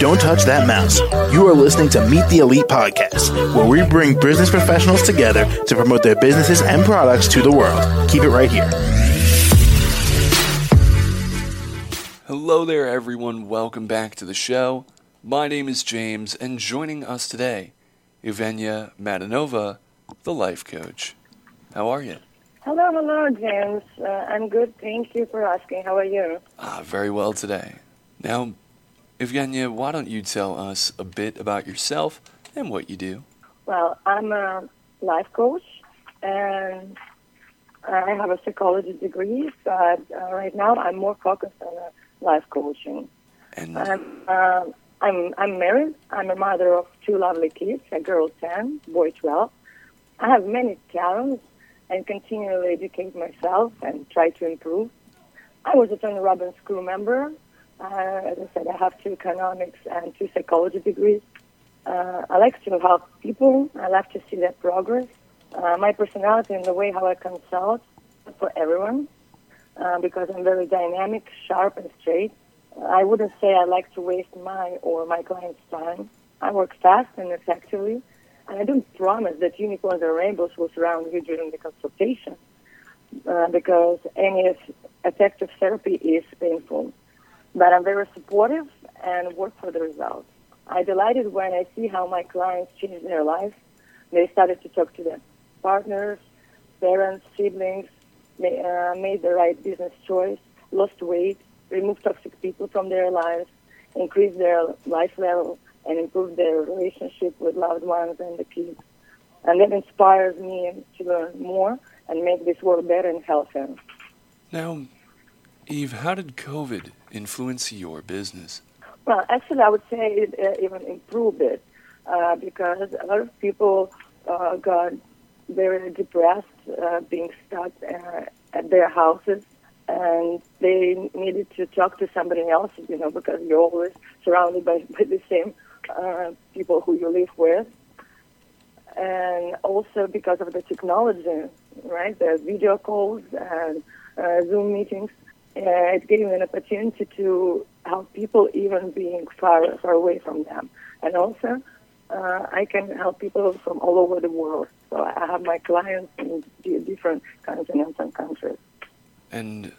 Don't touch that mouse. You are listening to Meet the Elite podcast, where we bring business professionals together to promote their businesses and products to the world. Keep it right here. Hello there, everyone. Welcome back to the show. My name is James, and joining us today, Evgenia Medinova, the life coach. How are you? Hello, hello, James. Uh, I'm good. Thank you for asking. How are you? Ah, very well today. Now, Evgenia, why don't you tell us a bit about yourself and what you do? Well, I'm a life coach, and I have a psychology degree, but uh, right now I'm more focused on uh, life coaching. And I'm, uh, I'm, I'm married. I'm a mother of two lovely kids, a girl 10, boy 12. I have many talents and continually educate myself and try to improve. I was a Tony Robbins crew member uh, as I said, I have two economics and two psychology degrees. Uh, I like to help people. I like to see their progress. Uh, my personality and the way how I consult for everyone, uh, because I'm very dynamic, sharp, and straight. I wouldn't say I like to waste my or my client's time. I work fast and effectively, and I don't promise that unicorns or rainbows will surround you during the consultation, uh, because any effective therapy is painful but I'm very supportive and work for the results. I delighted when I see how my clients change their life. They started to talk to their partners, parents, siblings, they, uh, made the right business choice, lost weight, removed toxic people from their lives, increased their life level, and improve their relationship with loved ones and the kids. And that inspires me to learn more and make this world better and healthier. now, Eve, how did COVID influence your business? Well, actually, I would say it uh, even improved it uh, because a lot of people uh, got very depressed, uh, being stuck uh, at their houses, and they needed to talk to somebody else, you know, because you're always surrounded by, by the same uh, people who you live with. And also because of the technology, right? The video calls and Zoom meetings uh, it gave me an opportunity to help people even being far far away from them, and also uh, I can help people from all over the world. So I have my clients in different continents and countries. And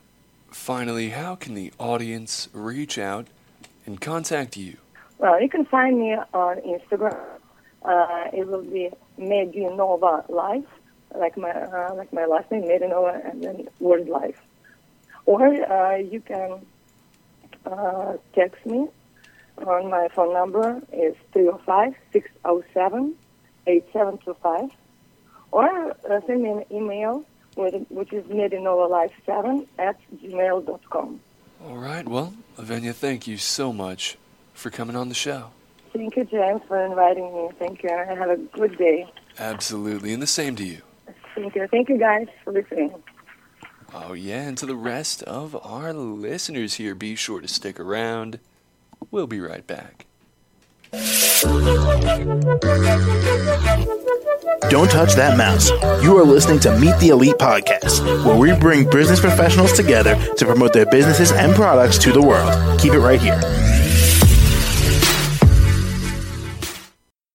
finally, how can the audience reach out and contact you? Well, you can find me on Instagram. Uh, it will be Medinova Life, like my uh, like my last name, Medinova, and then word life. Or uh, you can uh, text me on my phone number is 305-607-8725 or uh, send me an email which is medinovalife7 at gmail.com. All right. Well, Evgenia, thank you so much for coming on the show. Thank you, James, for inviting me. Thank you, and have a good day. Absolutely, and the same to you. Thank you. Thank you, guys, for listening. Oh, yeah, and to the rest of our listeners here, be sure to stick around. We'll be right back. Don't touch that mouse. You are listening to Meet the Elite podcast, where we bring business professionals together to promote their businesses and products to the world. Keep it right here.